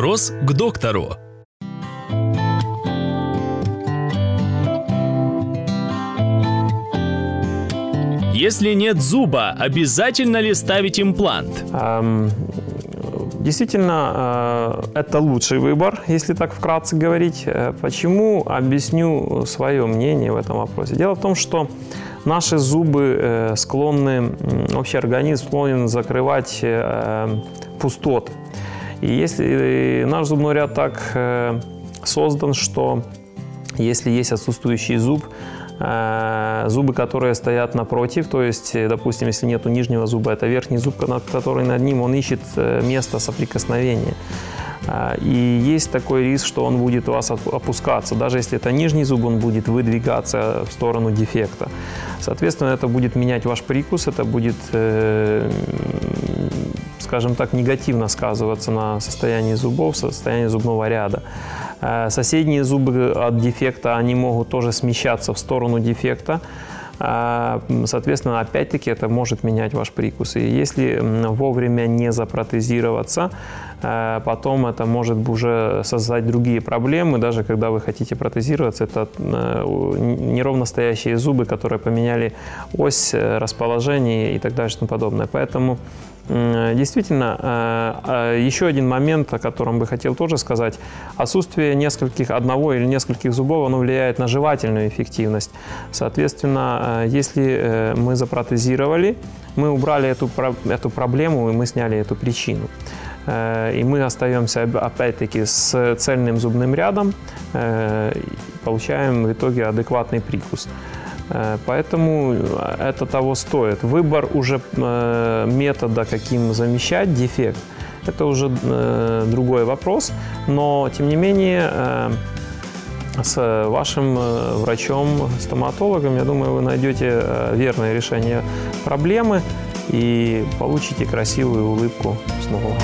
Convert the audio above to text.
Вопрос к доктору. Если нет зуба, обязательно ли ставить имплант? Эм, Действительно, э, это лучший выбор, если так вкратце говорить. Э, почему? Объясню свое мнение в этом вопросе. Дело в том, что наши зубы э, склонны, вообще организм склонен закрывать пустоты. И если наш зубной ряд так создан, что если есть отсутствующий зуб, Э, зубы, которые стоят напротив, то есть, э, допустим, если нету нижнего зуба, это верхний зуб, который над ним, он ищет э, место соприкосновения. И есть такой риск, что он будет у вас опускаться. Даже если это нижний зуб, он будет выдвигаться в сторону дефекта. Соответственно, это будет менять ваш прикус, это будет, скажем так, негативно сказываться на состоянии зубов, состоянии зубного ряда. Э, соседние зубы от дефекта, они могут тоже смещаться в сторону дефекта. Э, соответственно, опять-таки это может менять ваш прикус. И если вовремя не запротезироваться, э, потом это может уже создать другие проблемы. Даже когда вы хотите протезироваться, это неровно стоящие зубы, которые поменяли ось расположения и так далее и тому подобное. Поэтому Действительно, э, э, еще один момент, о котором бы хотел тоже сказать. Отсутствие нескольких, одного или нескольких зубов, оно влияет на жевательную эффективность. Соответственно, э, если мы запротезировали, мы убрали эту, эту проблему и мы сняли эту причину. И мы остаемся опять-таки с цельным зубным рядом, получаем в итоге адекватный прикус. Э, поэтому э, это того стоит. Выбор уже э, метода, каким замещать дефект, это уже другой вопрос. Но, тем не менее, с вашим врачом, стоматологом, я думаю, вы найдете верное решение проблемы и получите красивую улыбку снова.